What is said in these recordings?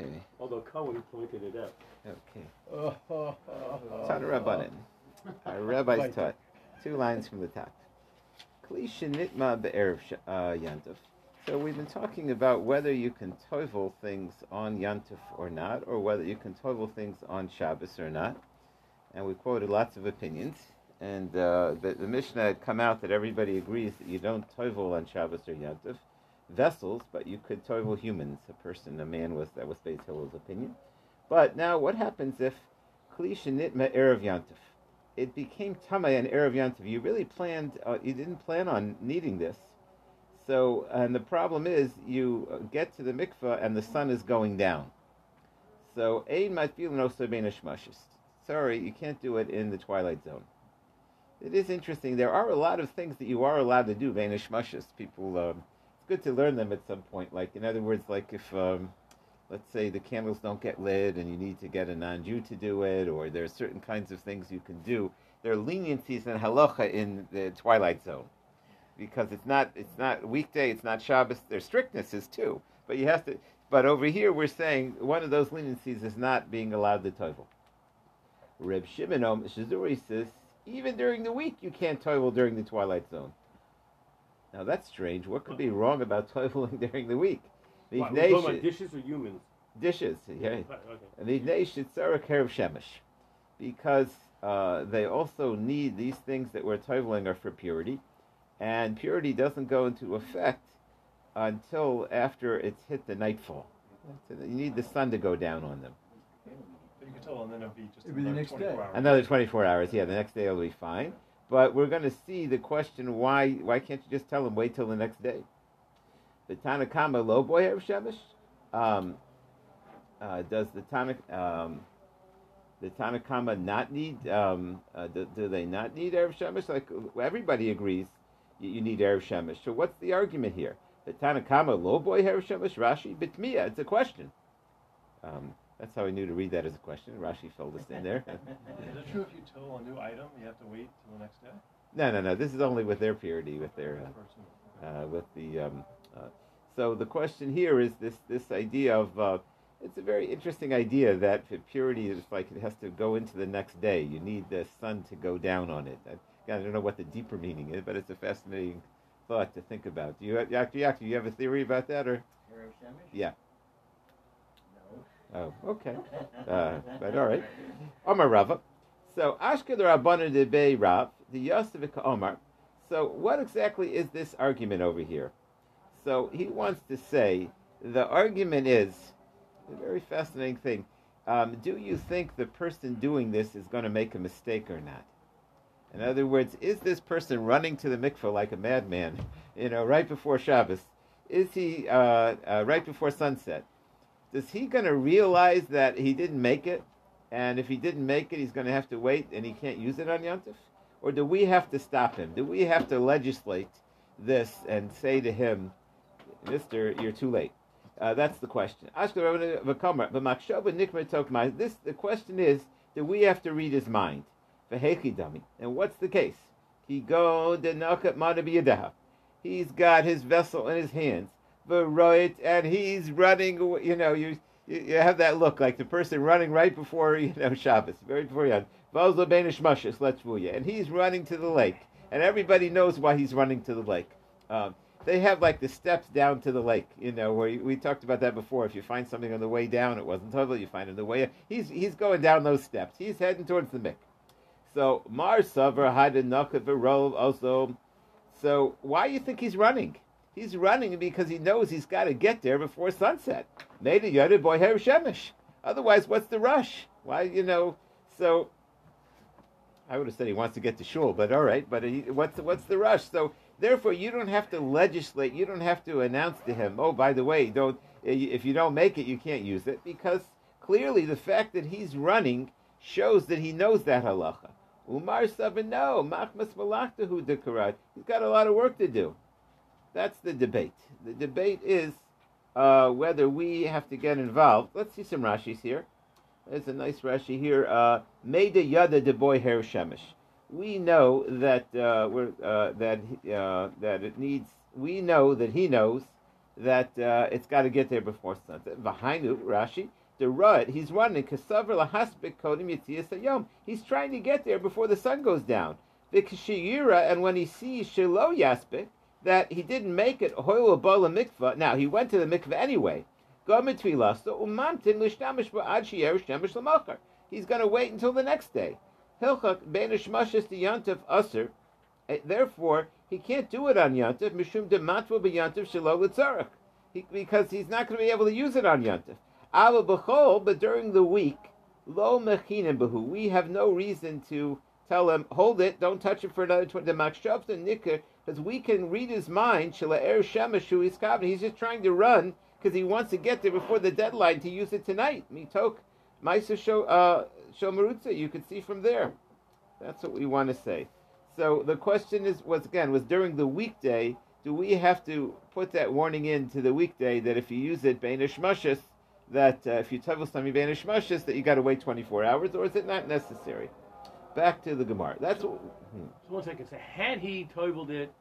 Okay. Although Cohen pointed it out. Okay. Tana Rabbanin. Our rabbis taught. Two lines from the top. Klisha nitma be'erev sh- uh. So we've been talking about whether you can toivel things on yantif or not, or whether you can toivel things on Shabbos or not. And we quoted lots of opinions. And uh, the, the Mishnah had come out that everybody agrees that you don't toivel on Shabbos or yantif vessels, but you could toivel humans. A person, a man was that was Beis Hillel's opinion. But now, what happens if klisha nitma erev yantif? It became tamay and erev. You really planned. Uh, you didn't plan on needing this. So, and the problem is, you uh, get to the mikvah and the sun is going down. So, ein matfil no shmashis. Sorry, you can't do it in the twilight zone. It is interesting. There are a lot of things that you are allowed to do, shmashis. People. Um, good to learn them at some point. Like in other words, like if um, let's say the candles don't get lit and you need to get a non-Jew to do it, or there are certain kinds of things you can do. There are leniencies in halacha in the twilight zone because it's not it's not weekday, it's not Shabbos. There's strictnesses too, but you have to. But over here, we're saying one of those leniencies is not being allowed to toivel. Reb Shimon Shazuri says even during the week you can't toivel during the twilight zone. Now that's strange. What could be wrong about toiveling during the week? These what, talking about dishes or humans? Dishes, yeah. Okay. And the Shitzara Kerev Shemesh. Because uh, they also need these things that we're toiveling are for purity. And purity doesn't go into effect until after it's hit the nightfall. So you need the sun to go down on them. You can tell, and then it'll be just it'll be the next day. Hours. Another 24 hours, yeah, the next day will be fine. But we're going to see the question why why can't you just tell them wait till the next day? The Tanakama low boy Erev Shemesh? Um, uh, does the Tanakh um, the Tanakama not need? Um, uh, do, do, they not need Erev Shemesh? Like everybody agrees, you, you, need Erev Shemesh. So what's the argument here? The Tanakama low boy Erev Shemesh? Rashi bitmiya. It's a question. Um, that's how I knew to read that as a question. Rashi filled us in there. is it true if you tow a new item, you have to wait till the next day? No, no, no. This is only with their purity, with their, uh, uh, with the. Um, uh, so the question here is this: this idea of. Uh, it's a very interesting idea that purity is like it has to go into the next day. You need the sun to go down on it. I, I don't know what the deeper meaning is, but it's a fascinating thought to think about. Do you, actually, actually, you have a theory about that, or? Yeah. Oh, okay. Uh, but all right. Omar Rava. So Ashka the Rabbana de Rav, the Yosef Omar. So what exactly is this argument over here? So he wants to say the argument is a very fascinating thing. Um, do you think the person doing this is going to make a mistake or not? In other words, is this person running to the mikveh like a madman, you know, right before Shabbos? Is he uh, uh, right before sunset? Is he going to realize that he didn't make it? And if he didn't make it, he's going to have to wait and he can't use it on Yontif? Or do we have to stop him? Do we have to legislate this and say to him, Mister, you're too late? Uh, that's the question. This the question is, do we have to read his mind? And what's the case? He go He's got his vessel in his hands right, and he's running. Away. You know, you you have that look like the person running right before you know Shabbos, right before you. And he's running to the lake, and everybody knows why he's running to the lake. Um, they have like the steps down to the lake, you know, where we talked about that before. If you find something on the way down, it wasn't totally. You find it on the way. Up. He's he's going down those steps. He's heading towards the mik. So Mar had also. So why do you think he's running? He's running because he knows he's got to get there before sunset. A yoda boy her shemish. Otherwise, what's the rush? Why, you know? So I would have said he wants to get to shul, but all right. But he, what's what's the rush? So therefore, you don't have to legislate. You don't have to announce to him, oh, by the way, don't eh, if you don't make it, you can't use it because clearly the fact that he's running shows that he knows that halacha. Umar Sabin, no, machmas malachtahu dekarat. He's got a lot of work to do. That's the debate. The debate is uh, whether we have to get involved. Let's see some Rashis here. There's a nice Rashi here. Uh, Meida yada de boy her shemish. We know that uh, we're, uh, that uh, that it needs. We know that he knows that uh, it's got to get there before sunset. V'hainu Rashi the rut. He's running kasaver lahaspik kodim yitzias He's trying to get there before the sun goes down. Vikshiyira, and when he sees shelo yaspik that he didn't make it bala mikvah. Now he went to the mikvah anyway. He's going to wait until the next day. Eh, therefore, he can't do it on shelo because he's not going to be able to use it on b'chol, but during the week, lo mechinim. We have no reason to tell him, hold it, don't touch it for another twenty. The makshavta nikar, because we can read his mind. He's just trying to run because he wants to get there before the deadline to use it tonight. Mitok uh. You can see from there. That's what we want to say. So the question is, was again, was during the weekday. Do we have to put that warning in to the weekday that if you use it, that uh, if you tevel some Yivanish Mashis, that you got to wait 24 hours, or is it not necessary? Back to the Gemara. That's so, what. Hmm. So one second. So had he toveled it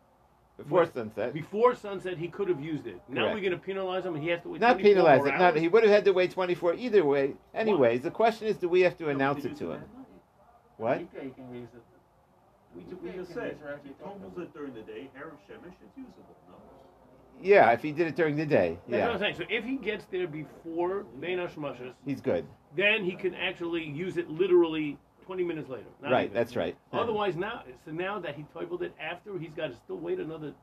before with, sunset, before sunset, he could have used it. Now Correct. we're going to penalize him, and he has to wait. Not penalize it. Not, he would have had to wait 24 either way. Anyways, the question is, do we have to announce it to him? What? We, we just said, if he tovels it during the day, Erev Shemesh, it's usable. No. Yeah, if he did it during the day. That's yeah. what I'm saying. So if he gets there before Bein Hashmashas, he's good. Then he can actually use it literally 20 minutes later. Right, even. that's right. Otherwise, now so now that he toibled it after, he's got to still wait another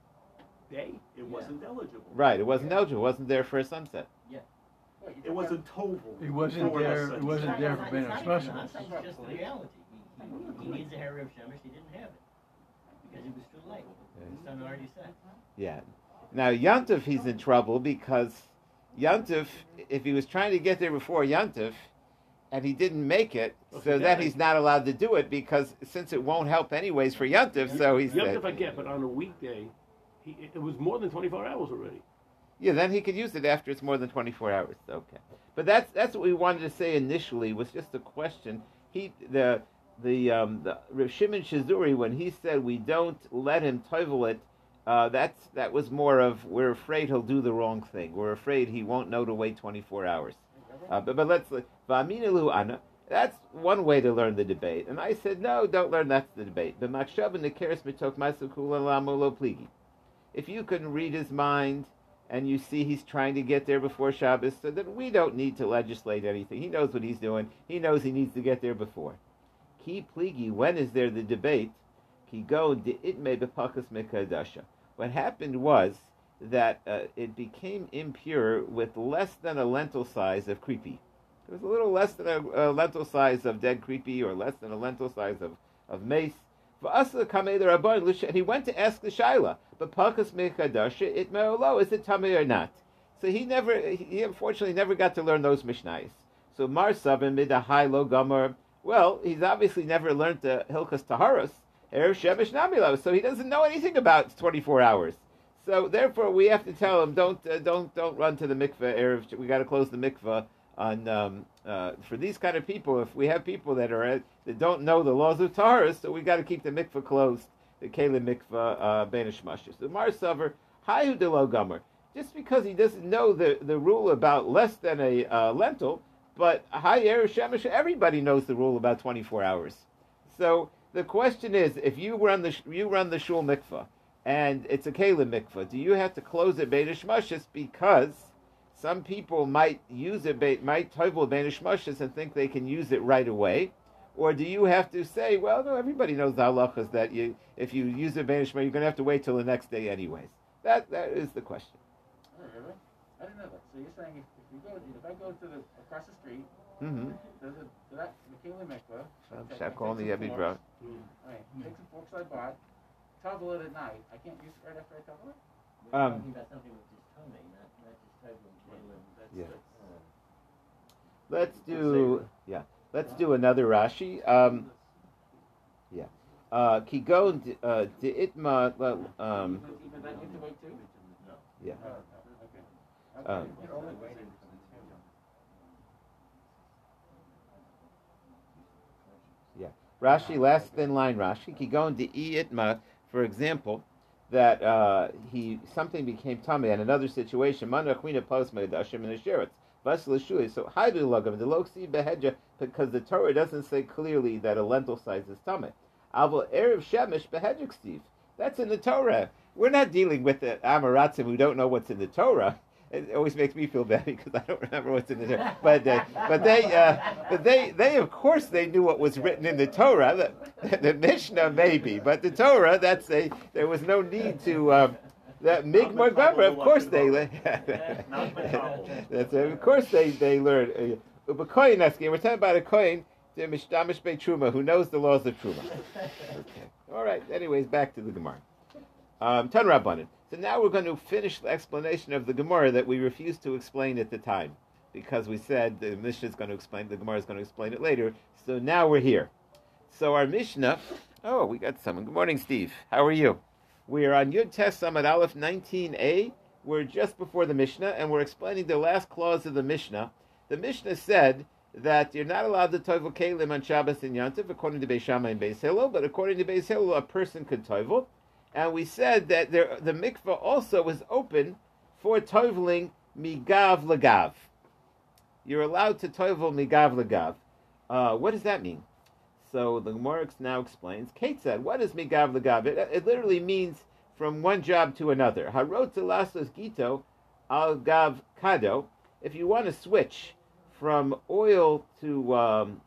day. It wasn't eligible. Right, it wasn't yeah. eligible. It wasn't there for a sunset. Yeah. It wasn't tovel. It wasn't there. It wasn't there for Bein Hashmashas. It's just the reality. He, he needs a Harry of Shemesh. He didn't have it because it was too late. The sun already set. Yeah. Now Yantif, he's in trouble because Yantif, if he was trying to get there before Yantif, and he didn't make it, so then he's not allowed to do it because since it won't help anyways for Yantif, so he's Yantif I get, but on a weekday, he, it was more than twenty four hours already. Yeah, then he could use it after it's more than twenty four hours. Okay, but that's that's what we wanted to say initially was just a question. He the the um, the Shimon Shizuri when he said we don't let him toivel it uh, that's that was more of we're afraid he'll do the wrong thing. We're afraid he won't know to wait 24 hours. Uh, but, but let's That's one way to learn the debate. And I said, no, don't learn that's the debate. If you can read his mind and you see he's trying to get there before Shabbos, so then we don't need to legislate anything. He knows what he's doing. He knows he needs to get there before. Ki when is there the debate? Go. What happened was that uh, it became impure with less than a lentil size of creepy. It was a little less than a, a lentil size of dead creepy, or less than a lentil size of, mace. For us of mace. And he went to ask the Shaila, but Pakas Mechadasha, it me'olo, is it Tameh or not? So he never, he unfortunately never got to learn those Mishnais. So Mar Sabin high low Gomer, well, he's obviously never learned the Hilchas Taharos, Erev Shemesh Namilo. So he doesn't know anything about 24 hours. So therefore, we have to tell him don't uh, don't don't run to the mikveh. Erev, we got to close the mikveh on um, uh, for these kind of people. If we have people that are that don't know the laws of Taharos, so we got to keep the mikveh closed. The Kalim mikveh uh, benish The Mar Saver Hayu de Gomer. Just because he doesn't know the, the rule about less than a uh, lentil, but Hay Erev Shemesh, everybody knows the rule about 24 hours. So the question is, if you run the you run the shul mikvah and it's a kalim mikvah, do you have to close it beinish mashis because some people might use it might tovel beinish mashis and think they can use it right away, or do you have to say, well, no, everybody knows the halachas that you if you use it beinish you're going to have to wait till the next day anyways. That that is the question. Oh, really? I didn't know that. So you're saying if, if you go if I go to the across the street Mm-hmm. There's a that McKinley Mikvah. Shakol the Yebi Bro. Right. Take some forks I bought. Toggle it at night. I can't use it right after I toggle it. We're um, talking about something with just tummy, not not just toggling. Yeah. Let's do yeah. Let's do another Rashi. Um, yeah. Uh, Kigo uh, de itma. Um, yeah. Um, Rashi, last thin line Rashi, ki going to itma, for example, that uh, he something became tamei and another situation. Manachmina posma dashim and asheretz. So do lagav the behedja because the Torah doesn't say clearly that a lentil size is tamei. Avol erev shemesh behedjik That's in the Torah. We're not dealing with the Amoratzim who don't know what's in the Torah. It always makes me feel bad because I don't remember what's in the Torah. But uh, but they uh, but they they of course they knew what was written in the Torah. The, the Mishnah maybe, but the Torah that's a there was no need to. Um, that Migmar of course they. that's of course they they learned. Uh, we're talking about a coin, the mishdamish Truma, who knows the laws of Truma. Okay. All right. Anyways, back to the Gemara. Um, Tan Rabbanan. So now we're going to finish the explanation of the Gemara that we refused to explain at the time because we said the Mishnah is going to explain, the Gemara is going to explain it later. So now we're here. So our Mishnah. Oh, we got someone. Good morning, Steve. How are you? We are on Yud Tes Samad Aleph 19a. We're just before the Mishnah, and we're explaining the last clause of the Mishnah. The Mishnah said that you're not allowed to toivel kelim on Shabbos and Yantiv, according to Beis Shammai and Beis Hillel, but according to Beis Hillel, a person could toivel and we said that there, the mikveh also was open for toveling migav lagav. You're allowed to tovel migav lagav. Uh, what does that mean? So the Gemara now explains. Kate said, "What is migav lagav?" It, it literally means from one job to another. Harot lasos gito al gav kado. If you want to switch from oil to, um,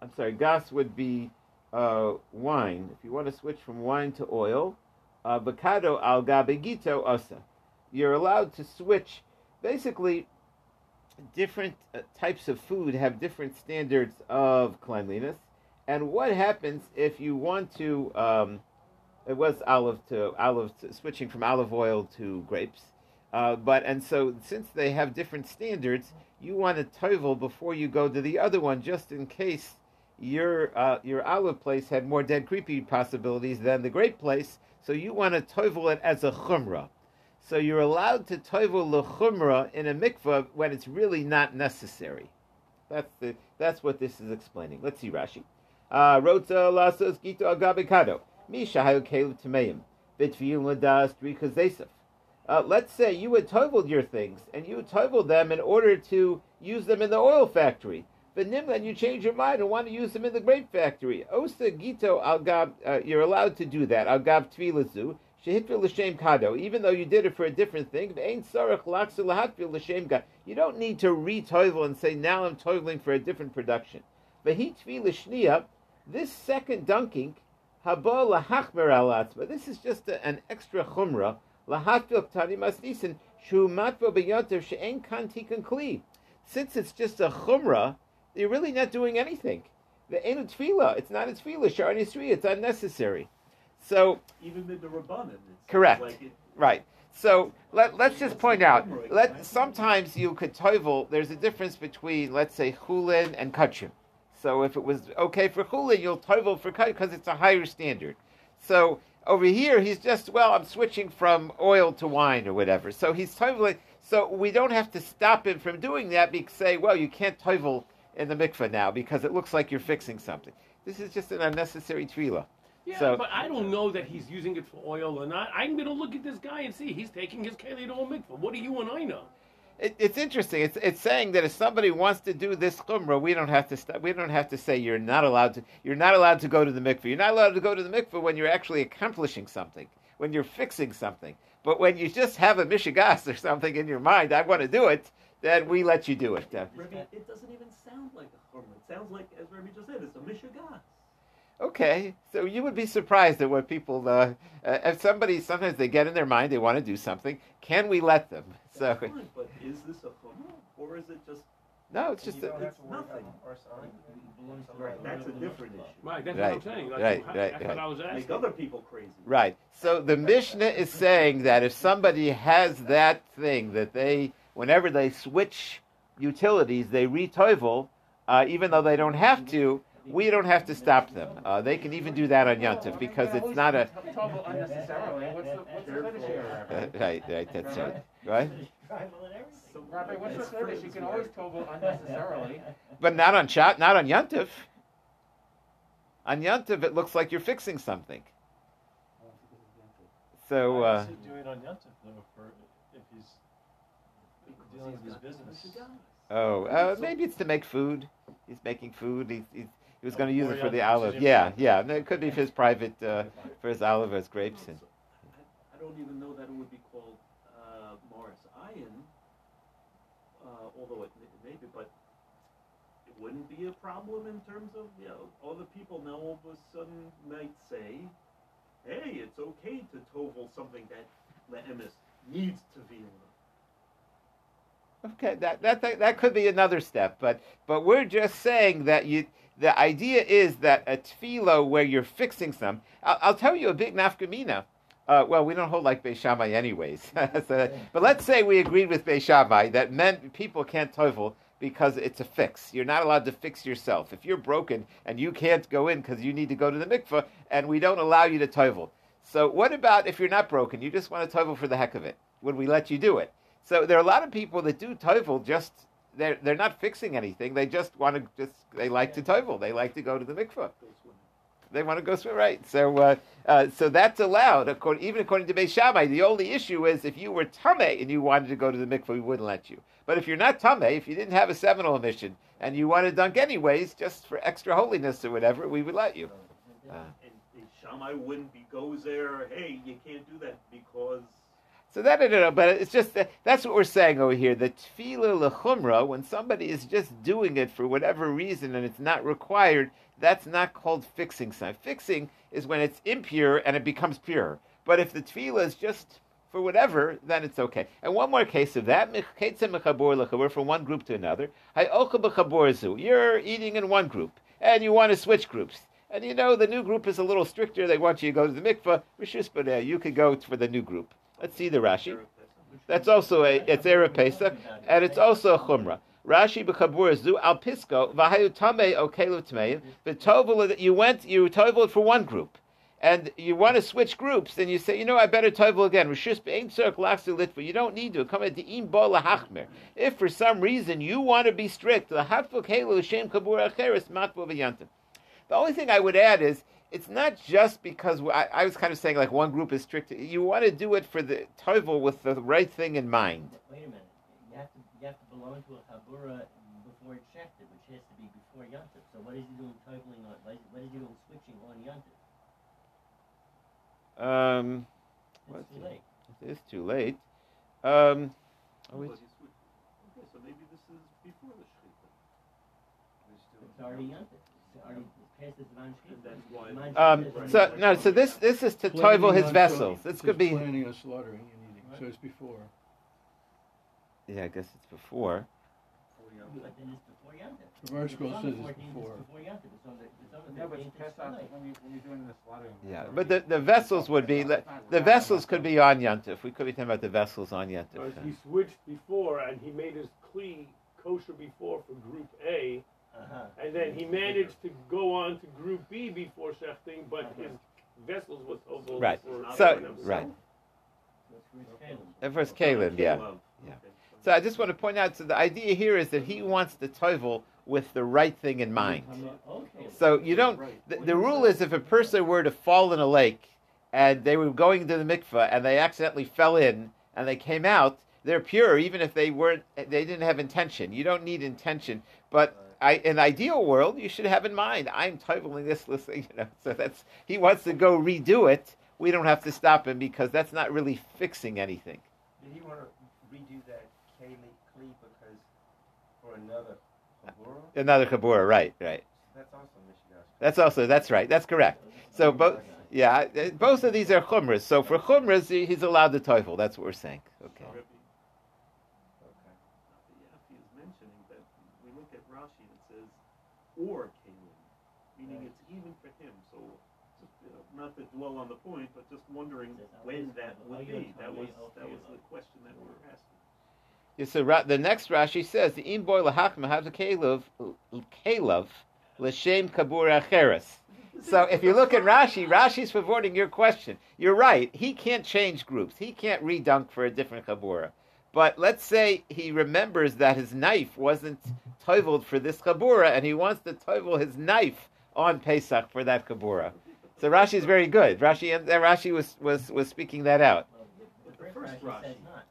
I'm sorry, gas would be uh, wine. If you want to switch from wine to oil, avocado al gabegito osa. You're allowed to switch. Basically, different uh, types of food have different standards of cleanliness. And what happens if you want to? Um, it was olive to olive, to, switching from olive oil to grapes. Uh, but and so since they have different standards, you want to tovel before you go to the other one, just in case your uh, your olive place had more dead creepy possibilities than the grape place. So you want to toivel it as a chumrah. So you're allowed to toivel the chumrah in a mikvah when it's really not necessary. That's the that's what this is explaining. Let's see Rashi. Uh, Rotza lasos gito agabikado. Misha hayu kelev tameim. Bitviyum ladas drikazesef. Uh, let's say you had toiveled your things and you toiveled them in order to use them in the oil factory. But Nimlan, you change your mind and want to use them in the grape factory. Osa Gito al Gab, uh, you're allowed to do that. Al Gab Tvilazu. Shehitfil l'shem kado, even though you did it for a different thing, ain't sarach laksu lahatfil l'shem gad. You don't need to re-toivel and say, now I'm toiveling for a different production. V'hi tvi this second dunking, haba lahachmer alatzma, this is just a, an extra chumrah, lahatfil tani masnisin, shu matva beyantav she'en kantikan kli. Since it's just a chumrah, you're really not doing anything. The enu tefillah, it's not a tefillah, shar it's unnecessary. So even with the rabbanim, correct, like it, right. So let, let's just point out. Let sometimes you could toivel. There's a difference between let's say chulin and kachim. So if it was okay for chulin, you'll toivel for kachim because it's a higher standard. So over here, he's just well, I'm switching from oil to wine or whatever. So he's toiveling. So we don't have to stop him from doing that. Because say, well, you can't toivel in the mikveh now because it looks like you're fixing something. This is just an unnecessary tefillah. Yeah, so, but I don't know that he's using it for oil or not. I'm going to look at this guy and see he's taking his keli to a mikveh. What do you and I know? It, it's interesting. It's, it's saying that if somebody wants to do this chumrah, we don't have to st- we don't have to say you're not allowed to you're not allowed to go to the mikveh. You're not allowed to go to the mikveh when you're actually accomplishing something, when you're fixing something. But when you just have a mishigas or something in your mind, I want to do it then we let you do it. Uh, Rebbe, it doesn't even sound like a chumrah. It sounds like, as Rebbe just said, it's a mishagas. Okay, so you would be surprised at what people. Uh, uh, if somebody sometimes they get in their mind they want to do something, can we let them? So, fine, but is this a chumrah or is it just? No, it's just a, it's nothing. Right, that's a different issue. Right, that's right, what I'm saying. Like, right, that's right, what right. I was asking. Make other people crazy. Right. So the Mishnah is saying that if somebody has that thing that they whenever they switch utilities, they retoivel, uh, even though they don't have to. We don't have to stop them. Uh, they can even do that on Yontif because it's not a. right, right, that's right. Right? So, Rabbi, what's the finish? You can always tovel unnecessarily. But not on shot, not on Yontif. On Yontif, it looks like you're fixing something. So Why uh, is he doing on Yom Tov, though, for if he's dealing with his business? oh, uh, maybe it's to make food. He's making food. He's, he's he was going to use it for the Yom olive. Yeah, yeah. No, it could be for his private uh, for his olive or his grapes. And I, I don't even know that it would be called uh, maris ayin, uh, although it, may- it be, but it wouldn't be a problem in terms of, you know, other people now all of a sudden might say, hey, it's okay to tovel something that Le'emis needs to be Okay, that, that that that could be another step, but but we're just saying that you. The idea is that a tefillah where you're fixing some. I'll, I'll tell you a big nafkamina. Uh, well, we don't hold like Beis Shammai anyways. so, but let's say we agreed with Beis Shammai that men people can't tovel because it's a fix. You're not allowed to fix yourself. If you're broken and you can't go in because you need to go to the mikveh, and we don't allow you to tovel. So what about if you're not broken? You just want to tovel for the heck of it. Would we let you do it? So there are a lot of people that do tovel just they're they're not fixing anything. They just want to just they like to tovel. They like to go to the mikveh. They want to go swim right. So uh, uh, so that's allowed. According, even according to Beis Shammai, the only issue is if you were tame and you wanted to go to the mikveh, we wouldn't let you. But if you're not tame, if you didn't have a seminal emission and you want to dunk anyways, just for extra holiness or whatever, we would let you. Uh, And Shammai wouldn't be goes there, hey, you can't do that because So that I don't know, but it's just that, that's what we're saying over here. The tefillah lechumra, when somebody is just doing it for whatever reason and it's not required, that's not called fixing something. Fixing is when it's impure and it becomes pure. But if the tefillah is just for whatever, then it's okay. And one more case of that, from one group to another. You're eating in one group and you want to switch groups. And you know the new group is a little stricter. They want you to go to the b'nei, You could go for the new group. Let's see the Rashi. That's also a it's Erev Pesach, and it's also a Chumrah. Rashi b'chabur zu al pisco v'hayu tamei okelu tmei v'tovel that you went you toveled for one group, and you want to switch groups, then you say you know I better tovel again. Rishus be'ein tzarich lachzu litva. You don't need to come at the im bo lahachmer. If for some reason you want to be strict, lahafuk helu l'shem kabur acheres matvo v'yantim. The only thing I would add is it's not just because I, I was kind of saying like one group is strict. You want to do it for the tovel with the right thing in mind. Wait a minute. You have to you have to belong to a chabura before it's shechted, which has to be before yontif. So what is he doing totaling on? What is, what is he doing switching on yontif? Um, It's What's too it? late. it is too late. Um, oh, But it's- Okay, so maybe this is before the shechita. It's already yontif. Um, so no, so this this is to Planning tovel his vessels. This could be. Planning on slaughtering and eating, so it's before. Yeah, I guess it's before. But then it's before yontif. Commercial If it's on says it's before. It's before yontif. It's on the it's on the Yeah, but 15th. it's It's past too out late. when you, when you're doing the slaughtering. But the, the vessels would be the vessels could be on Yontif. We could be talking about the vessels on Or Yontif. he switched before and he made his kli kosher before for Group A, Uh-huh. and then he managed to go on to Group B before shechting, but his vessels was over Right. So right. That's where it's Caleb. And first Caleb, yeah. Yeah. So I just want to point out. So the idea here is that he wants the tovel with the right thing in mind. So you don't. The, the rule is if a person were to fall in a lake and they were going to the mikveh and they accidentally fell in and they came out, they're pure even if they weren't. They didn't have intention. You don't need intention. But I, in ideal world, you should have in mind. I'm toveling this, listening. You know. So that's he wants to go redo it. We don't have to stop him because that's not really fixing anything. Did he want to redo that K Klee because for another Habura? Another chabura, right? Right. That's also Michigan. That's also that's right. That's correct. So both. Yeah, both of these are chumras. So for chumras, he's allowed the teufel. That's what we're saying. Okay. Rebbe, Okay. the Yafi is mentioning that we look at Rashi and it says, or Caleb, meaning it's even for him. So, just, you know, not to dwell on the point, but just wondering when that would be. That was that was the question that we were asking. Yeah, so Ra- the next Rashi says the im boy lahachma have the kelev kelev l'shem kabur acheres. So if you look at Rashi, Rashi's forwarding your question. You're right. He can't change groups. He can't redunk for a different kabura. But let's say he remembers that his knife wasn't toiveled for this kabura, and he wants to toivel his knife on Pesach for that kabura. So Rashi is very good. Rashi and uh, Rashi was, was was speaking that out. The, But the the first first Rashi Rashi- not.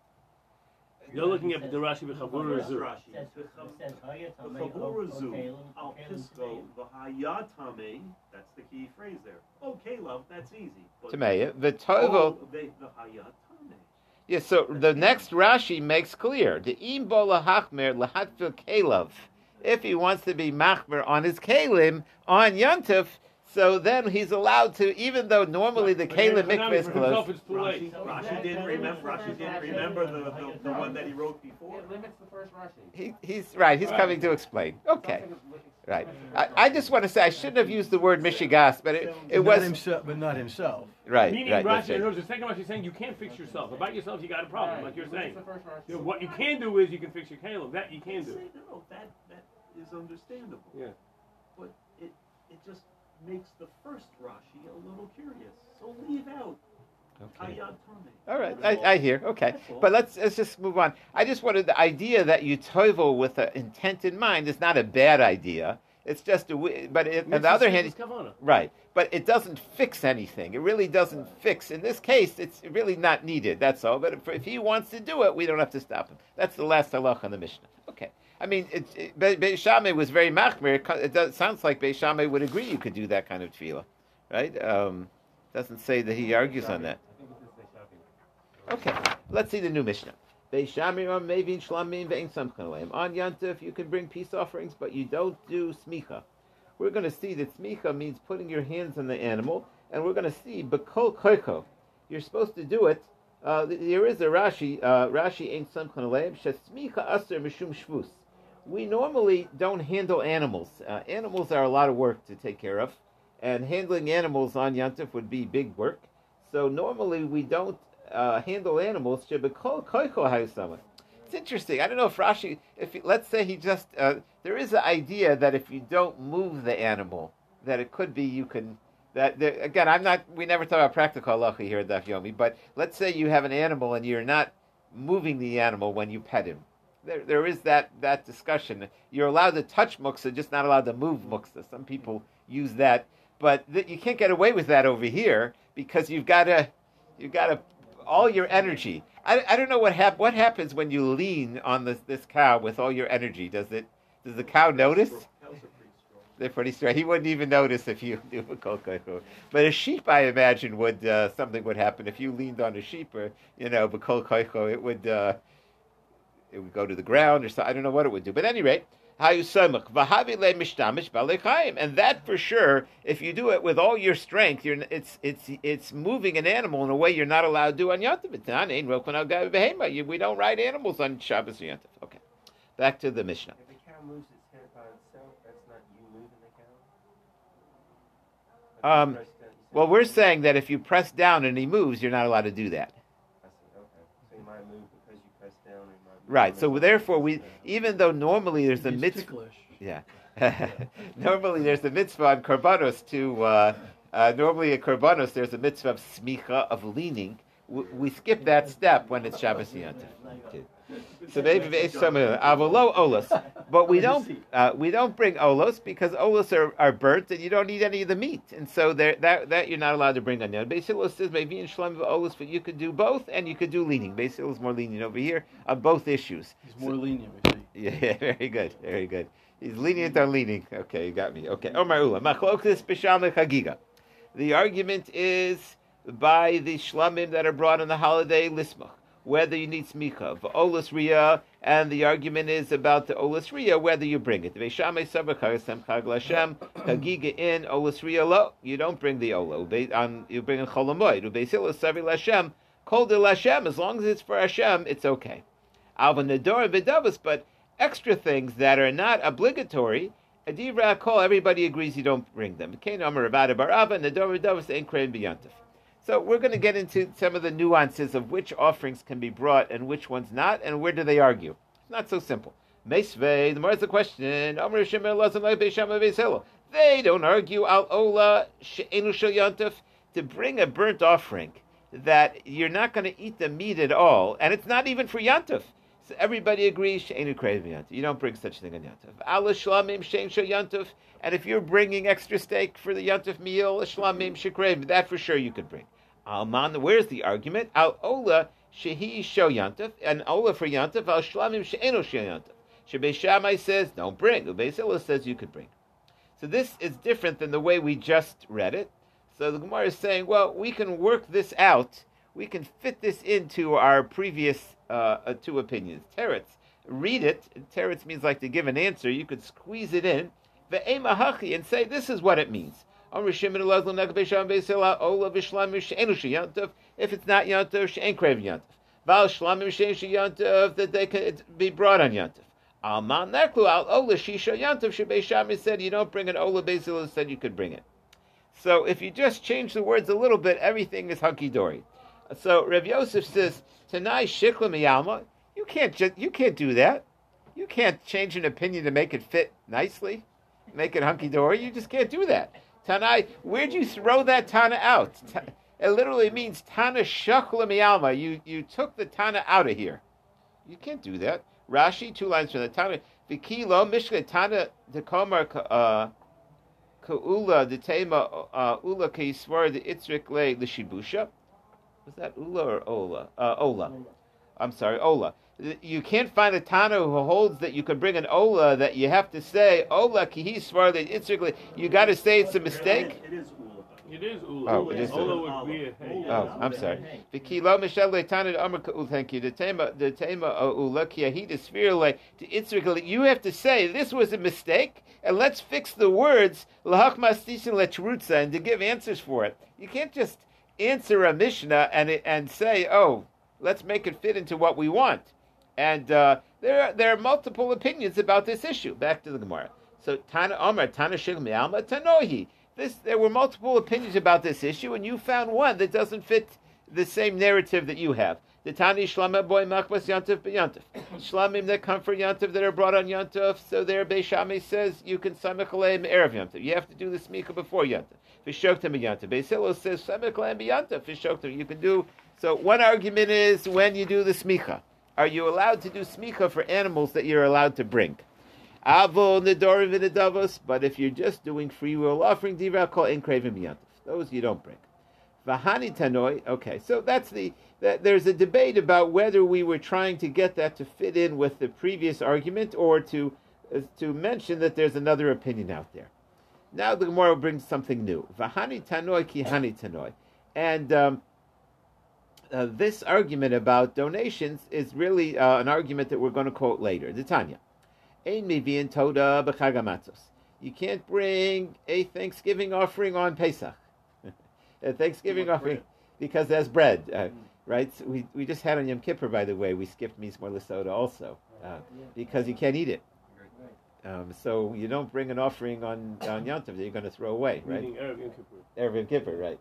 You're looking at the Rashi The B'Chabura first Zu. Rashi, It says, it says, "Hayat the Hamei Zu, Al Okalim Pisco, Tameim." V'Hayatame, that's the key phrase there. Okay, love, that's easy. But Tameya. The tovel. Oh, they, the Hayatame. Yeah, so the next Rashi makes clear the im bo lahachmer lahatfil kelav. If he wants to be machmer on his kalim on Yontif, so then he's allowed to, even though normally the But then kalim mikveh is closed. it's too late. Rashi, Rashi didn't remember. Rashi the didn't remember the, the, the one that he wrote before. It limits the first Rashi. He, he's right. He's coming to explain. Okay, Something is li- right. I, I just want to say I shouldn't have used the word mishigas, but it, it Not was himself, but not himself. right. Meaning Right. That's Rashi, in right. the second Rashi is saying you can't fix yourself. About yourself, you got a problem, like you're saying. the first Rashi. You know, what you can do is you can fix your kalim. That you can do. No, that, that is understandable. Yeah. But it, it just makes the first Rashi a little curious. So leave out Okay. All right, I, I hear. Okay, but let's let's just move on. I just wanted the idea that you tovel with an intent in mind is not a bad idea. It's just a. But it, on the other hand, right? But it doesn't fix anything. It really doesn't fix. In this case, it's really not needed. That's all. But if, if he wants to do it, we don't have to stop him. That's the last halach on the Mishnah. Okay. I mean, it, it, Be- Shammai was very machmir. It co- It sounds like Beis Shammai would agree you could do that kind of tefillah, right? Um, doesn't say that he argues on that. Okay, let's see the new Mishnah. Beishamir Mevin Shlamim Vein Samchan Aleim. On Yantif, you can bring peace offerings, but you don't do smicha. We're going to see that smicha means putting your hands on the animal, and we're going to see bekol koiko. You're supposed to do it. Uh, there is a Rashi. Uh, Rashi Samchan Aleim. Shesmicha aser mishum shvus. We normally don't handle animals. Uh, animals are a lot of work to take care of, and handling animals on Yantif would be big work. So normally we don't uh, handle animals. It's interesting. I don't know if Rashi, if he, let's say he just, uh, there is an idea that if you don't move the animal, that it could be you can. That there, again, I'm not. We never talk about practical halacha here at Daf Yomi, but let's say you have an animal and you're not moving the animal when you pet him. There, there is that that discussion. You're allowed to touch muksa, just not allowed to move muksa. Some people use that, but th- you can't get away with that over here because you've got to, you've got to, all your energy. I, I don't know what hap- what happens when you lean on this this cow with all your energy. Does it? Does the cow notice? Cows are pretty strong. They're pretty straight. He wouldn't even notice if you do a kolkoiko. But a sheep, I imagine, would uh, something would happen if you leaned on a sheep, or you know, but kolkoiko, it would uh, it would go to the ground, or so. I don't know what it would do. But at any rate, hayusamach v'havi le mishtamish and that for sure, if you do it with all your strength, you're it's it's it's moving an animal in a way you're not allowed to do on Yom Tov. Ain't rokon al gavi behema. You- We don't ride animals on Shabbos or Okay, back to the Mishnah. If the cow moves its head by itself, that's not you moving the cow? Um, press down- you said Well, we're saying that if you press down and he moves, you're not allowed to do that. I see, okay. So you might move because you press down. Or you might move Right. So therefore, we even though normally there's a mitzvah. Yeah. normally there's a mitzvah on korbanos to. Uh, uh, normally at korbanos there's a mitzvah of smicha of leaning. We, we skip that step when it's Shabbos Yom Tov. So maybe it's some avolo olos, but we don't uh, we don't bring olos because olos are, are burnt and you don't eat any of the meat, and so that that you're not allowed to bring on. Beis Hillel says maybe in shlem olos, but you could do both and you could do leaning. Beis Hillel is more lenient over here on both issues. He's more lenient, see. Yeah, very good, very good. He's lenient on leaning. Okay, you got me. Okay, Omar Ula machlokes b'sham chagiga. The argument is by the shlamim that are brought on the holiday lismach, whether you need smicha, v'olas riyah, and the argument is about the olas riyah, whether you bring it. Ve'shamei savar chagasem chag lashem, chagiga in olas riyah lo. You don't bring the ola. Um, you bring a cholamoid. Ubeisilas savi lashem, kol de lashem. As long as it's for Hashem, it's okay. Alva nador v'davas, but extra things that are not obligatory, Adivra Kol, everybody agrees you don't bring them. Kain Amar Avada Barava, Nador Davas Ein Krein B'Yantif. So we're going to get into some of the nuances of which offerings can be brought and which ones not, and where do they argue. It's not so simple. Meisvei, the more is the question. They don't argue Al Ola She'enu to bring a burnt offering that you're not going to eat the meat at all, and it's not even for Yantif. So everybody agrees, she'enu krev yantav. You don't bring such a thing on yantav. Ala shlamim shein shel yantav. And if you're bringing extra steak for the yantav meal, shlamim shekrev, that for sure you could bring. Alman, where's the argument? Al ola shehi sho yantav, and ola for yantav, al shlamim she'enu shel yantav. Shebei says, don't bring. Ubei says you could bring. So this is different than the way we just read it. So the Gemara is saying, well, we can work this out. We can fit this into our previous uh, uh, two opinions. Teretz, read it. Teretz means like to give an answer. You could squeeze it in. Ve'ema hachi, and say, this is what it means. If it's not yantav, she'en krev yantav. Val shlamim yantav, that they could be brought on yantav. Alman neklu al ola shisha said you don't bring an ola Beis Hillel said you could bring it. So if you just change the words a little bit, everything is hunky dory. So Rav Yosef says Tanai shikla miyalma. You can't ju- you can't do that. You can't change an opinion to make it fit nicely, make it hunky dory. You just can't do that. Tanai, where'd you throw that Tana out? It literally means Tana shakla miyalma. You you took the Tana out of here. You can't do that. Rashi, two lines from the Tana. Vikilo Mishka Tana Dekomar uh, Kaula Detema uh, Ula Keisvar the Itzrik Le Lishibusha. Was that Ula or Ola? Uh, Ola. I'm sorry, Ola. You can't find a Tana who holds that you can bring an Ola that you have to say Ola Kihi Svar the Itzrik Le. You got to say it's a mistake. It is Ula. It is Ula. Oh, it is Ula Ula. would be a hey. Oh, I'm sorry. Vikilo Michelle Tana Amar Kaul. Thank you. The tema the tema Ula Kiahida Svirle to Itzrik. You have to say this was a mistake, and let's fix the words Lahach Mastisin Letrutza and to give answers for it. You can't just answer a Mishnah and and say, oh, let's make it fit into what we want. And uh, there are, there are multiple opinions about this issue. Back to the Gemara. So Tana Amar Tana Mialma Tanohi. This there were multiple opinions about this issue, and you found one that doesn't fit the same narrative that you have. The Tani Shlama boy Machbas Yantav Yantav. Shlamim that come for Yantav that are brought on Yantav. So there Beishami says you can Samachaleim Erev Yantav. You have to do the Smika before Yantav. Fishoktam Yantav. Beisilo says Samachaleim Yantav. Fishoktam. You can do. So one argument is when you do the Smicha. Are you allowed to do Smicha for animals that you're allowed to bring? Avo nedorim v'nedavos, but if you're just doing free will offering, divra kol in kravim yantif. Those you don't bring. Vahani tanoi. Okay, so that's the. That, there's a debate about whether we were trying to get that to fit in with the previous argument or to uh, to mention that there's another opinion out there. Now the Gemara brings something new. Vahani tanoi ki hani tanoi, and. Um, uh, this argument about donations is really uh, an argument that we're going to quote later. The Tanya. Ein mevi'in toda b'chagamatzos. You can't bring a Thanksgiving offering on Pesach. A Thanksgiving offering bread? because there's bread, uh, right? So we we just had on Yom Kippur, by the way. We skipped Mizmor Lesoda also uh, because you can't eat it. Um, so you don't bring an offering on on Yom Tov that you're going to throw away, right? Meaning Erev Yom Kippur. Erev Yom Kippur, right?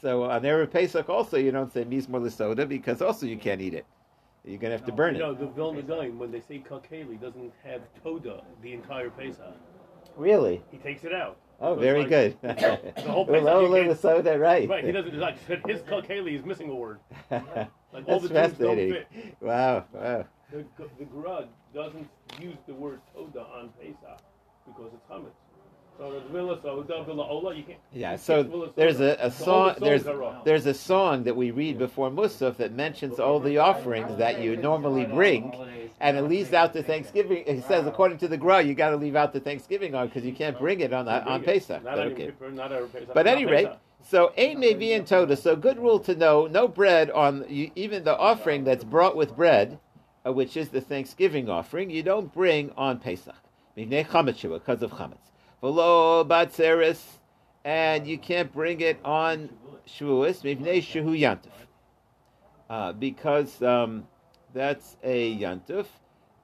So on Erev Pesach also you don't say Mizmor Lesoda because also you can't eat it. You're going to have to burn You it. No, the Vilna Gaon, when they say Kakeli, doesn't have Toda the entire Pesach. Really? He takes it out. Oh, very like, good. The whole Well, oh, you little soda, right? Right, he doesn't, like, his Kakeli is missing a word. Like, all That's the Jews don't fascinating. fit. Wow, wow. The, the Grud doesn't use the word Toda on Pesach because it's Chametz. So the Villa Soda, Villa Ola, you can't. Yeah, so there's a, a song there's there's a song that we read before Musaf that mentions all the offerings that you normally bring, and it leaves out the Thanksgiving. It says according to the Gra, you got to leave out the Thanksgiving on because you can't bring it on the, on Pesach. Not But okay. Kippur, not on Pesach. But any rate, so ain't may be in Toda. So good rule to know: no bread on you, even the offering that's brought with bread, uh, which is the Thanksgiving offering. You don't bring on Pesach Mivnei chametz shua, because of chametz. V'lo batzeres, and you can't bring it on Shavuos Mivnei shehu yantif, uh, because um, that's a yantif.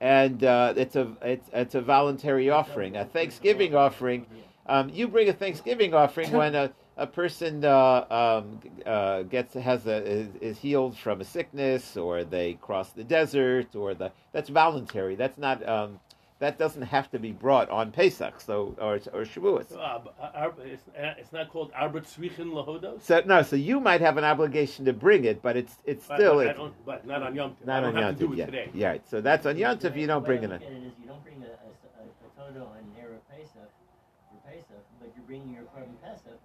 And uh, it's a it's, it's a voluntary offering, a Thanksgiving offering. Um, you bring a Thanksgiving offering when a, a person uh, um, uh, gets has a is, is healed from a sickness, or they cross the desert, or the that's voluntary. That's not um, that doesn't have to be brought on Pesach, so or or Shavuos. Uh, uh, it's, uh, it's not called Arbet Tzrichin Lahodos? So no, so you might have an obligation to bring it, but it's it's But- still but, it, don't- but not on Yom Tov. I not don't on have to do Yeah, today. yeah. Right. So that's on Yontif. You don't bring it. I on. look at it is you don't bring a, a, a, a Toda on Erev Pesach for Pesach, but you're bringing your Korban Pesach,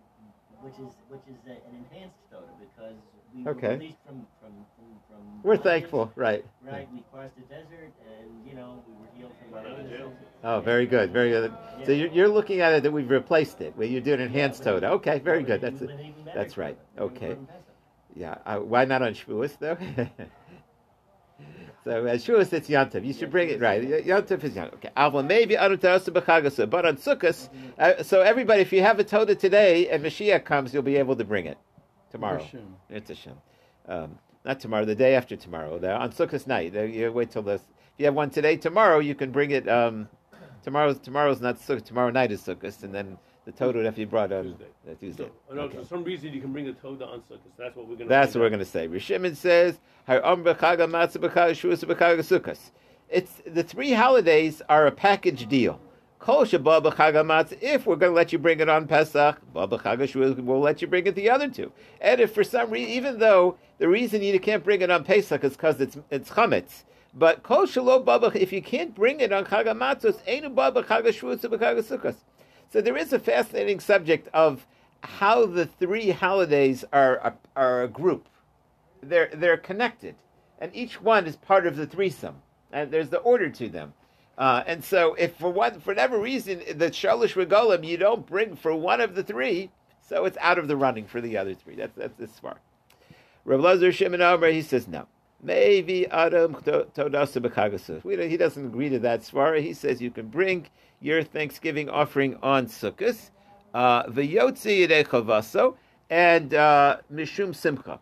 which is which is a, an enhanced Toda because we Okay. were released from from from, from We're bondage, thankful, right? Right, we crossed the desert, and you know we were healed from our out jail. Oh, very good, very good. So you're, you're looking at it that we've replaced it, where you do an enhanced Toda. Okay, very good. That's it. that's right. Okay. Yeah. Uh, why not on Shavuos though? so as Shavuos it's Yantav. You should bring it right. Yantav is Yantav. Okay. Alva maybe Anu Tarasa B'Chagasa, but on Sukkot. Uh, so everybody, if you have a Toda today and Mashiach comes, you'll be able to bring it tomorrow. It's a shame. Um, not tomorrow, the day after tomorrow. On Sukkot night. You wait till this. If you have one today, tomorrow you can bring it. Um, tomorrow's tomorrow's not Sukkot. Tomorrow night is Sukkot, and then the Toda would have to be brought on Tuesday. uh, Tuesday. So, no, Okay. for some reason, you can bring a Toda on Sukkot. That's what we're going to That's what we're going to say. Rishimin says, "Ha'om b'chaga matzah b'chaga shuas b'chaga sukkos." It's the three holidays are a package deal. Kol sheba b'chaga. If we're going to let you bring it on Pesach, ba b'chaga we'll let you bring it the other two. And if for some reason, even though the reason you can't bring it on Pesach is because it's it's chametz. But kol shelo ba b'ch- if you can't bring it on chaga matzos, einu ba So there is a fascinating subject of how the three holidays are a, are a group. They're they're connected, and each one is part of the threesome, and there's the order to them. Uh, and so, if for one for whatever reason the shalish regalim you don't bring for one of the three, so it's out of the running for the other three. That's that's this far. Rav Lazar Shimon Omer he says no. Maybe Adam Todasa He doesn't agree to that svara. He says you can bring your Thanksgiving offering on Sukkot, uh, v'yotzi yedei chavaso, and uh, mishum simcha.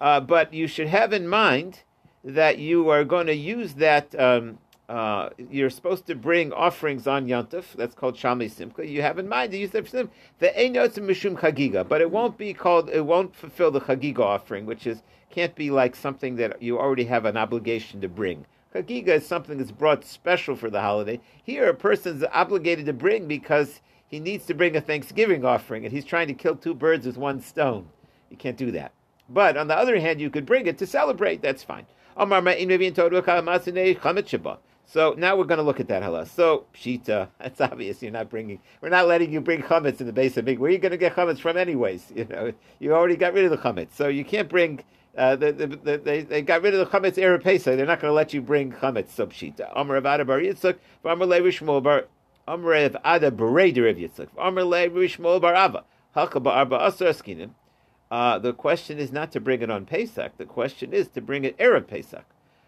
Uh, but you should have in mind that you are going to use that. Um, uh, you're supposed to bring offerings on Yontif. That's called Shalmei Simcha. You have in mind to use that for Simcha. The Einyotz Mishum Chagiga, but it won't be called. It won't fulfill the Chagiga offering, which is can't be like something that you already have an obligation to bring. Chagiga is something that's brought special for the holiday. Here, a person's obligated to bring because he needs to bring a Thanksgiving offering, and he's trying to kill two birds with one stone. You can't do that. But on the other hand, you could bring it to celebrate. That's fine. So now we're going to look at that halas. So pshita, that's obvious. You're not bringing. We're not letting you bring chametz in the base of big. Where are you going to get chametz from, anyways? You know, you already got rid of the chametz, so you can't bring. Uh, the, the, the, they, they got rid of the chametz erev Pesach. They're not going to let you bring chametz. So pshita. Amar Avada Bar Yitzchak, Amar Levi Shmuel Bar Amar Avada Berei Rav Yitzchak, Amar Levi Shmuel Bar Ava, Halka Bar Arba Asar Askinim. Uh, the question is not to bring it on Pesach. The question is to bring it erev Pesach.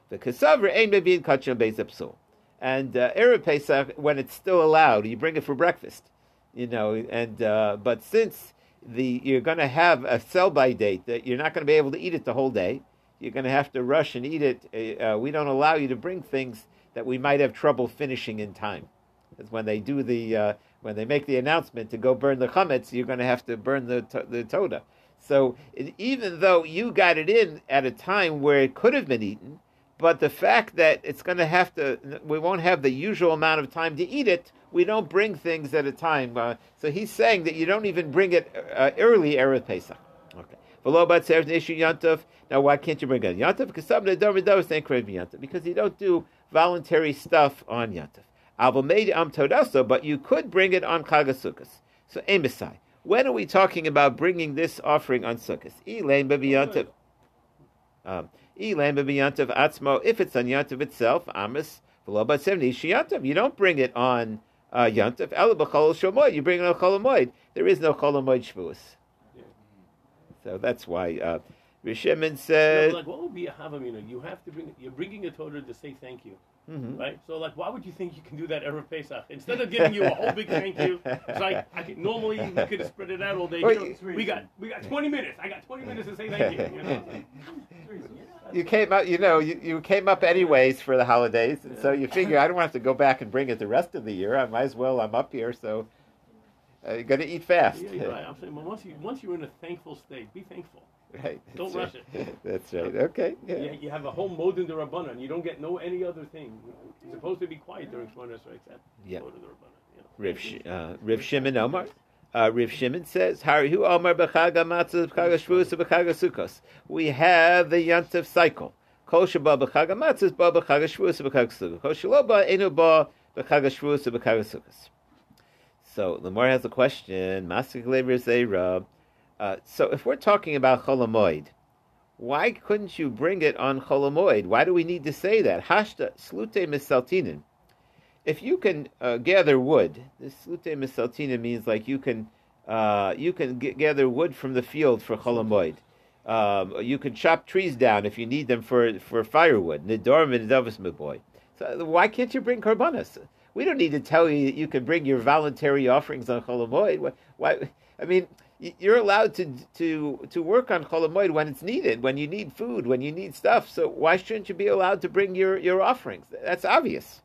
The kasaver ain't maybe in kachim psul. And uh, erev Pesach, when it's still allowed, you bring it for breakfast. You know, and uh, but since the you're going to have a sell by date that you're not going to be able to eat it the whole day, you're going to have to rush and eat it. Uh, we don't allow you to bring things that we might have trouble finishing in time. Because when they do the uh, when they make the announcement to go burn the chametz, you're going to have to burn the to- the toda. So even though you got it in at a time where it could have been eaten, but the fact that it's going to have to, we won't have the usual amount of time to eat it. We don't bring things at a time. Uh, so he's saying that you don't even bring it uh, early erev Pesach. Okay. V'lo bat seres nishu yantov. Now, why can't you bring it on yantov? Because some of the dover dover saying krev yantov because you don't do voluntary stuff on yantov. Alva made am todaso, but you could bring it on chagasukas. So emisai. When are we talking about bringing this offering on sukkahs? Elaine baby yantov. Um, Elam b'yantav atzmo. If it's on yantav itself, amis v'lo bat seventy shiyantav. You don't bring it on uh, yantav. Ela b'chol shomoid. You bring it on cholamoid. There is no cholamoid shvuas. So that's why uh, Rishimin No, said. but like, what would be a havamina? You have to bring. You're bringing a Toda to say thank you, Mhm. right? So, like, why would you think you can do that erev Pesach instead of giving you a whole big thank you? It's like I could, normally we could have spread it out all day. You know, we got we got 20 minutes. I got 20 minutes to say thank you. you know? You came up, you know, you, you came up anyways for the holidays, and so you figure I don't have to go back and bring it the rest of the year. I might as well. I'm up here, so uh, you're going to eat fast. Yeah, you're right. I'm saying, well, once you once you're in a thankful state, be thankful. Right. Don't rush right. That's right. Okay. Yeah. You, you have a whole mode in the Rabbanan. You don't get no any other thing. You're supposed to be quiet during Shemona Esrei except Yeah. to the Rabbanan. Know. Riv, uh, Riv Shimon Omar. Uh, Riv Shimon says, "Harihu Omar b'chaga matzah b'chaga shvus b'chaga sukkos." We have the Yantav cycle. Kol sheba b'chaga matzah ba b'chaga shvus b'chaga sukkos. Kol shelo ba enu ba b'chaga shvus b'chaga sukkos. So Lamar has a question. Masik lever zeira. Uh, so if we're talking about Cholamoid, why couldn't you bring it on Cholamoid? Why do we need to say that? Hashta slute misaltinin if you can uh, gather wood, this slute misaltina means like you can uh, you can g- gather wood from the field for cholamoid. Um, you can chop trees down if you need them for for firewood. Nidorm and Davis boy. So why can't you bring korbanos? We don't need to tell you that you can bring your voluntary offerings on cholamoid. Why? why I mean, you're allowed to to to work on cholamoid when it's needed, when you need food, when you need stuff. So why shouldn't you be allowed to bring your your offerings? That's obvious.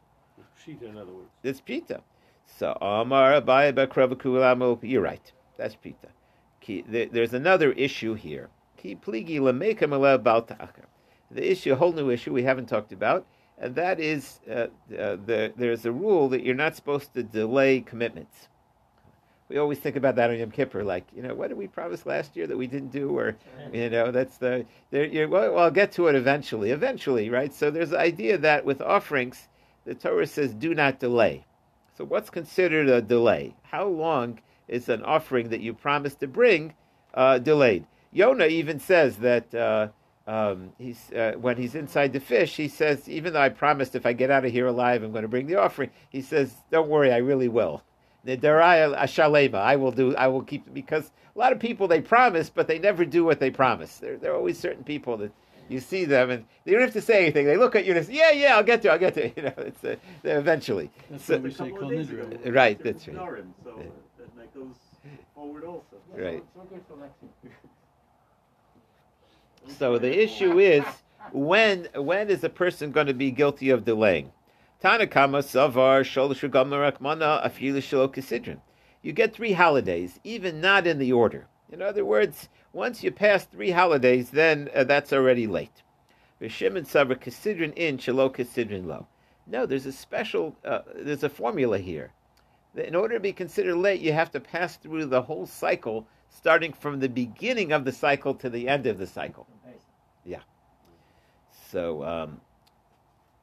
Shita, in other words. It's pita. So Amar Abaye. You're right. That's pita. There's another issue here. Ki pligi lamekam alev bal ta'achar. The issue, a whole new issue we haven't talked about, and that is uh, uh, the, there's a rule that you're not supposed to delay commitments. We always think about that on Yom Kippur, like you know, what did we promise last year that we didn't do, or you know, that's the there. Well, well, I'll get to it eventually. Eventually, right? So there's the idea that with offerings, the Torah says, "Do not delay." So what's considered a delay? How long is an offering that you promised to bring uh, delayed? Yonah even says that uh, um, he's uh, when he's inside the fish, he says, even though I promised if I get out of here alive, I'm going to bring the offering. He says, "Don't worry, I really will." The Daraya Ashalema, I will do. I will keep because a lot of people they promise, but they never do what they promise. There, there are always certain people that you see them and they don't have to say anything. They look at you and say, "Yeah, yeah, I'll get to, it, I'll get to." it." You know, it's uh, eventually. That's So- what we say couple Kol Nidra. ago, Right, there that's right. Purim, so Yeah. uh, that, that goes forward also. Right. So good for Lexi. So the issue is when when is a person going to be guilty of delaying? Tanakama Savar Sholashu Rakmana Afilu Shalo Kisidrin. You get three holidays, even not in the order. In other words, once you pass three holidays, then uh, that's already late. V'shimon Savar Kisidrin in Shalo Kisidrin lo. No, there's a special, uh, there's a formula here. In order to be considered late, you have to pass through the whole cycle, starting from the beginning of the cycle to the end of the cycle. Yeah. So, um,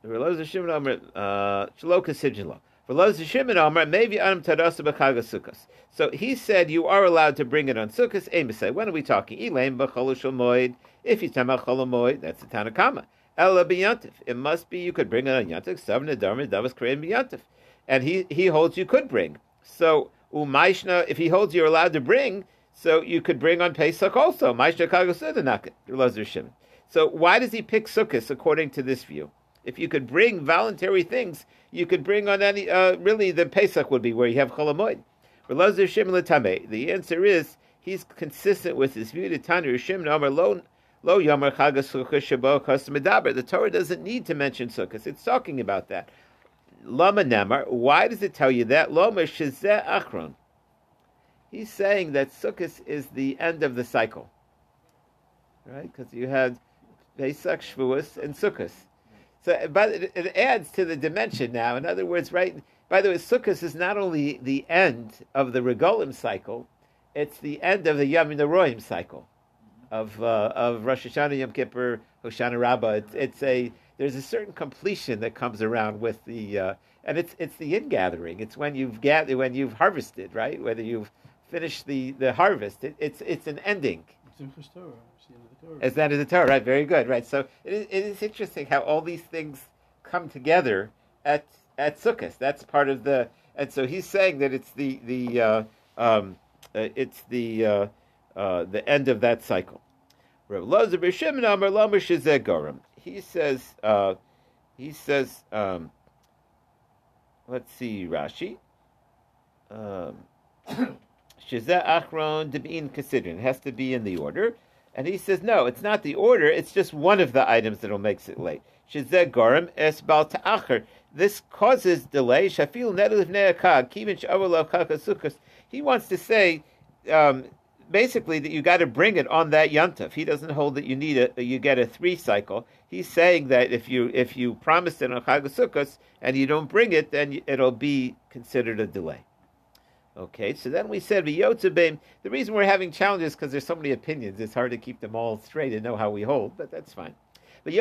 Shimon uh, Shimon maybe So he said you are allowed to bring it on Sukkos. Aim say, when are we talking? Elaim. If you talk about Chol that's the Tanakama. It must be you could bring it on Yantif. Seven. And he, he holds you could bring. So, Umaishna, if he holds you're allowed to bring, so you could bring on Pesach also. Shimon. So why does he pick sukkahs according to this view? If you could bring voluntary things, you could bring on any. Uh, really, the Pesach would be where you have cholamoid. The answer is he's consistent with his view. Lo The Torah doesn't need to mention sukkahs. It's talking about that. Why does it tell you that? Achron. He's saying that sukkahs is the end of the cycle, right? Because you had Pesach, Shavuos, and Sukkot. So, but it, it adds to the dimension now. In other words, right? By the way, Sukkot is not only the end of the Regolim cycle; it's the end of the Yom Roim cycle of uh, of Rosh Hashanah, Yom Kippur, Hoshana Rabbah. It's, it's a there's a certain completion that comes around with the uh, and it's it's the ingathering. It's when you've gathered, when you've harvested, right? Whether you've finished the the harvest, it, it's it's an ending. Torah. It's that is the Torah, right? Very good, right? So it is, it is interesting how all these things come together at at Sukkot. That's part of the, and so he's saying that it's the the uh, um, uh, it's the uh, uh, the end of that cycle. He says uh, he says um, let's see Rashi. Um, Shezeh Achron Debin Kasidrin. Has to be in the order. And he says, no, it's not the order, it's just one of the items that will makes it late. Shezeh Gorim Es Bal Ta'achar. This causes delay. Shafil Nedel Ne'akag, Kivin Sh'avolav Kakasukas. He wants to say, um, basically that you got to bring it on that yontif. He doesn't hold that you need. That you get a three cycle. He's saying that if you if you promised it on Chag Sukkos and you don't bring it, then it'll be considered a delay. Okay, so then we said The reason we're having challenges because there's so many opinions. It's hard to keep them all straight and know how we hold, but that's fine. and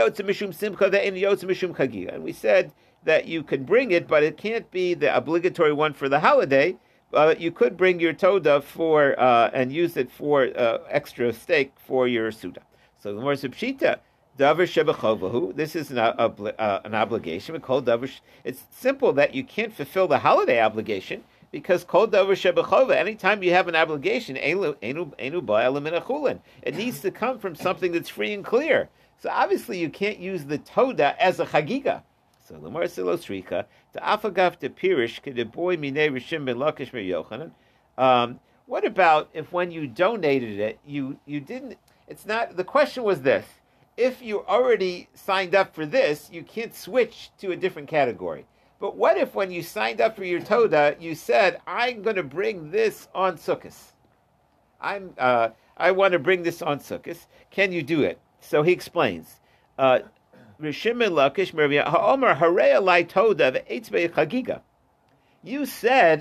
we said that you can bring it, but it can't be the obligatory one for the holiday. Uh, you could bring your toda for uh, and use it for uh, extra steak for your suda. So the more pshita, davar. This is an, uh, an obligation. We call davar. It's simple that you can't fulfill the holiday obligation because kol davar shebechova. Anytime you have an obligation, It needs to come from something that's free and clear. So obviously you can't use the toda as a chagiga. So lemar silosrika to afagaf de pirish rishim ben lakish yochanan. Um, what about if when you donated it, you you didn't? It's not. The question was this: If you already signed up for this, you can't switch to a different category. But what if when you signed up for your Toda, you said, I'm going to bring this on Sukkot? I'm, uh, I want to bring this on Sukkot. Can you do it? So he explains. Uh, you said,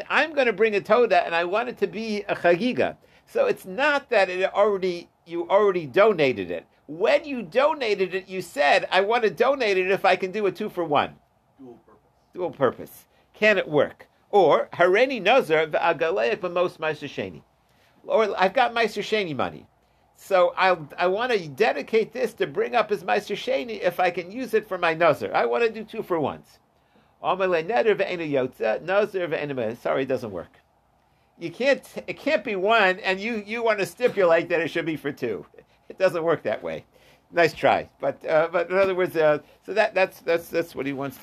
I'm going to bring a Toda and I want it to be a Chagiga. So it's not that it already you already donated it. When you donated it, you said, I want to donate it if I can do a two for one dual purpose. Can it work? Or Hareni Nazar v'agaleik b'mos Sheni. Or I've got Maaser Sheni money. So I I want to dedicate this to bring up as Maaser Sheni if I can use it for my Nazar. I want to do two for ones. Sorry, it doesn't work. You can't. It can't be one, and you you want to stipulate that it should be for two. It doesn't work that way. Nice try, but uh, but in other words, uh, so that that's that's that's what he wants to.